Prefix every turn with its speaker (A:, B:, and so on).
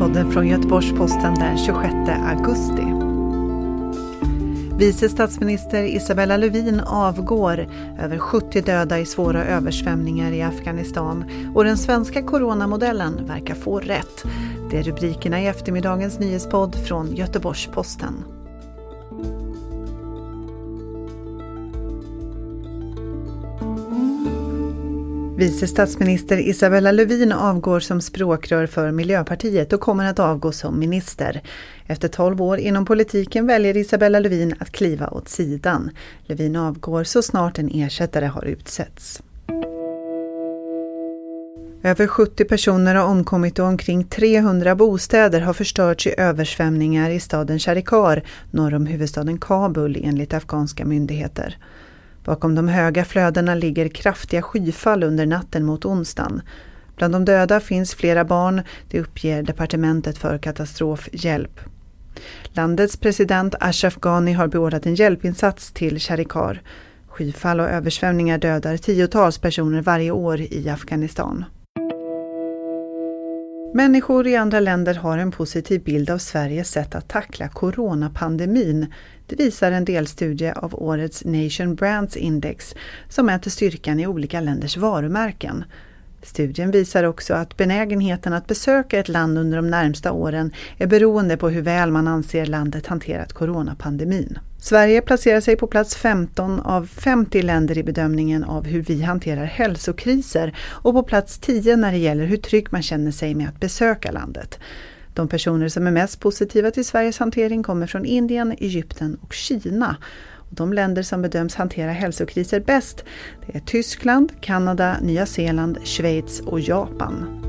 A: Nyhetspodden från Göteborgs-Posten den 26 augusti. Vice statsminister Isabella Lövin avgår, över 70 döda i svåra översvämningar i Afghanistan och den svenska coronamodellen verkar få rätt. Det är rubrikerna i eftermiddagens nyhetspodd från Göteborgs-Posten. Vice statsminister Isabella Lövin avgår som språkrör för Miljöpartiet och kommer att avgå som minister. Efter 12 år inom politiken väljer Isabella Lövin att kliva åt sidan. Lövin avgår så snart en ersättare har utsetts. Över 70 personer har omkommit och omkring 300 bostäder har förstörts i översvämningar i staden Charikar norr om huvudstaden Kabul enligt afghanska myndigheter. Bakom de höga flödena ligger kraftiga skyfall under natten mot onsdagen. Bland de döda finns flera barn, det uppger Departementet för katastrofhjälp. Landets president Ashraf Ghani har beordrat en hjälpinsats till Charikar. Skyfall och översvämningar dödar tiotals personer varje år i Afghanistan. Människor i andra länder har en positiv bild av Sveriges sätt att tackla coronapandemin. Det visar en delstudie av årets Nation Brands Index som mäter styrkan i olika länders varumärken. Studien visar också att benägenheten att besöka ett land under de närmsta åren är beroende på hur väl man anser landet hanterat coronapandemin. Sverige placerar sig på plats 15 av 50 länder i bedömningen av hur vi hanterar hälsokriser och på plats 10 när det gäller hur trygg man känner sig med att besöka landet. De personer som är mest positiva till Sveriges hantering kommer från Indien, Egypten och Kina. De länder som bedöms hantera hälsokriser bäst det är Tyskland, Kanada, Nya Zeeland, Schweiz och Japan.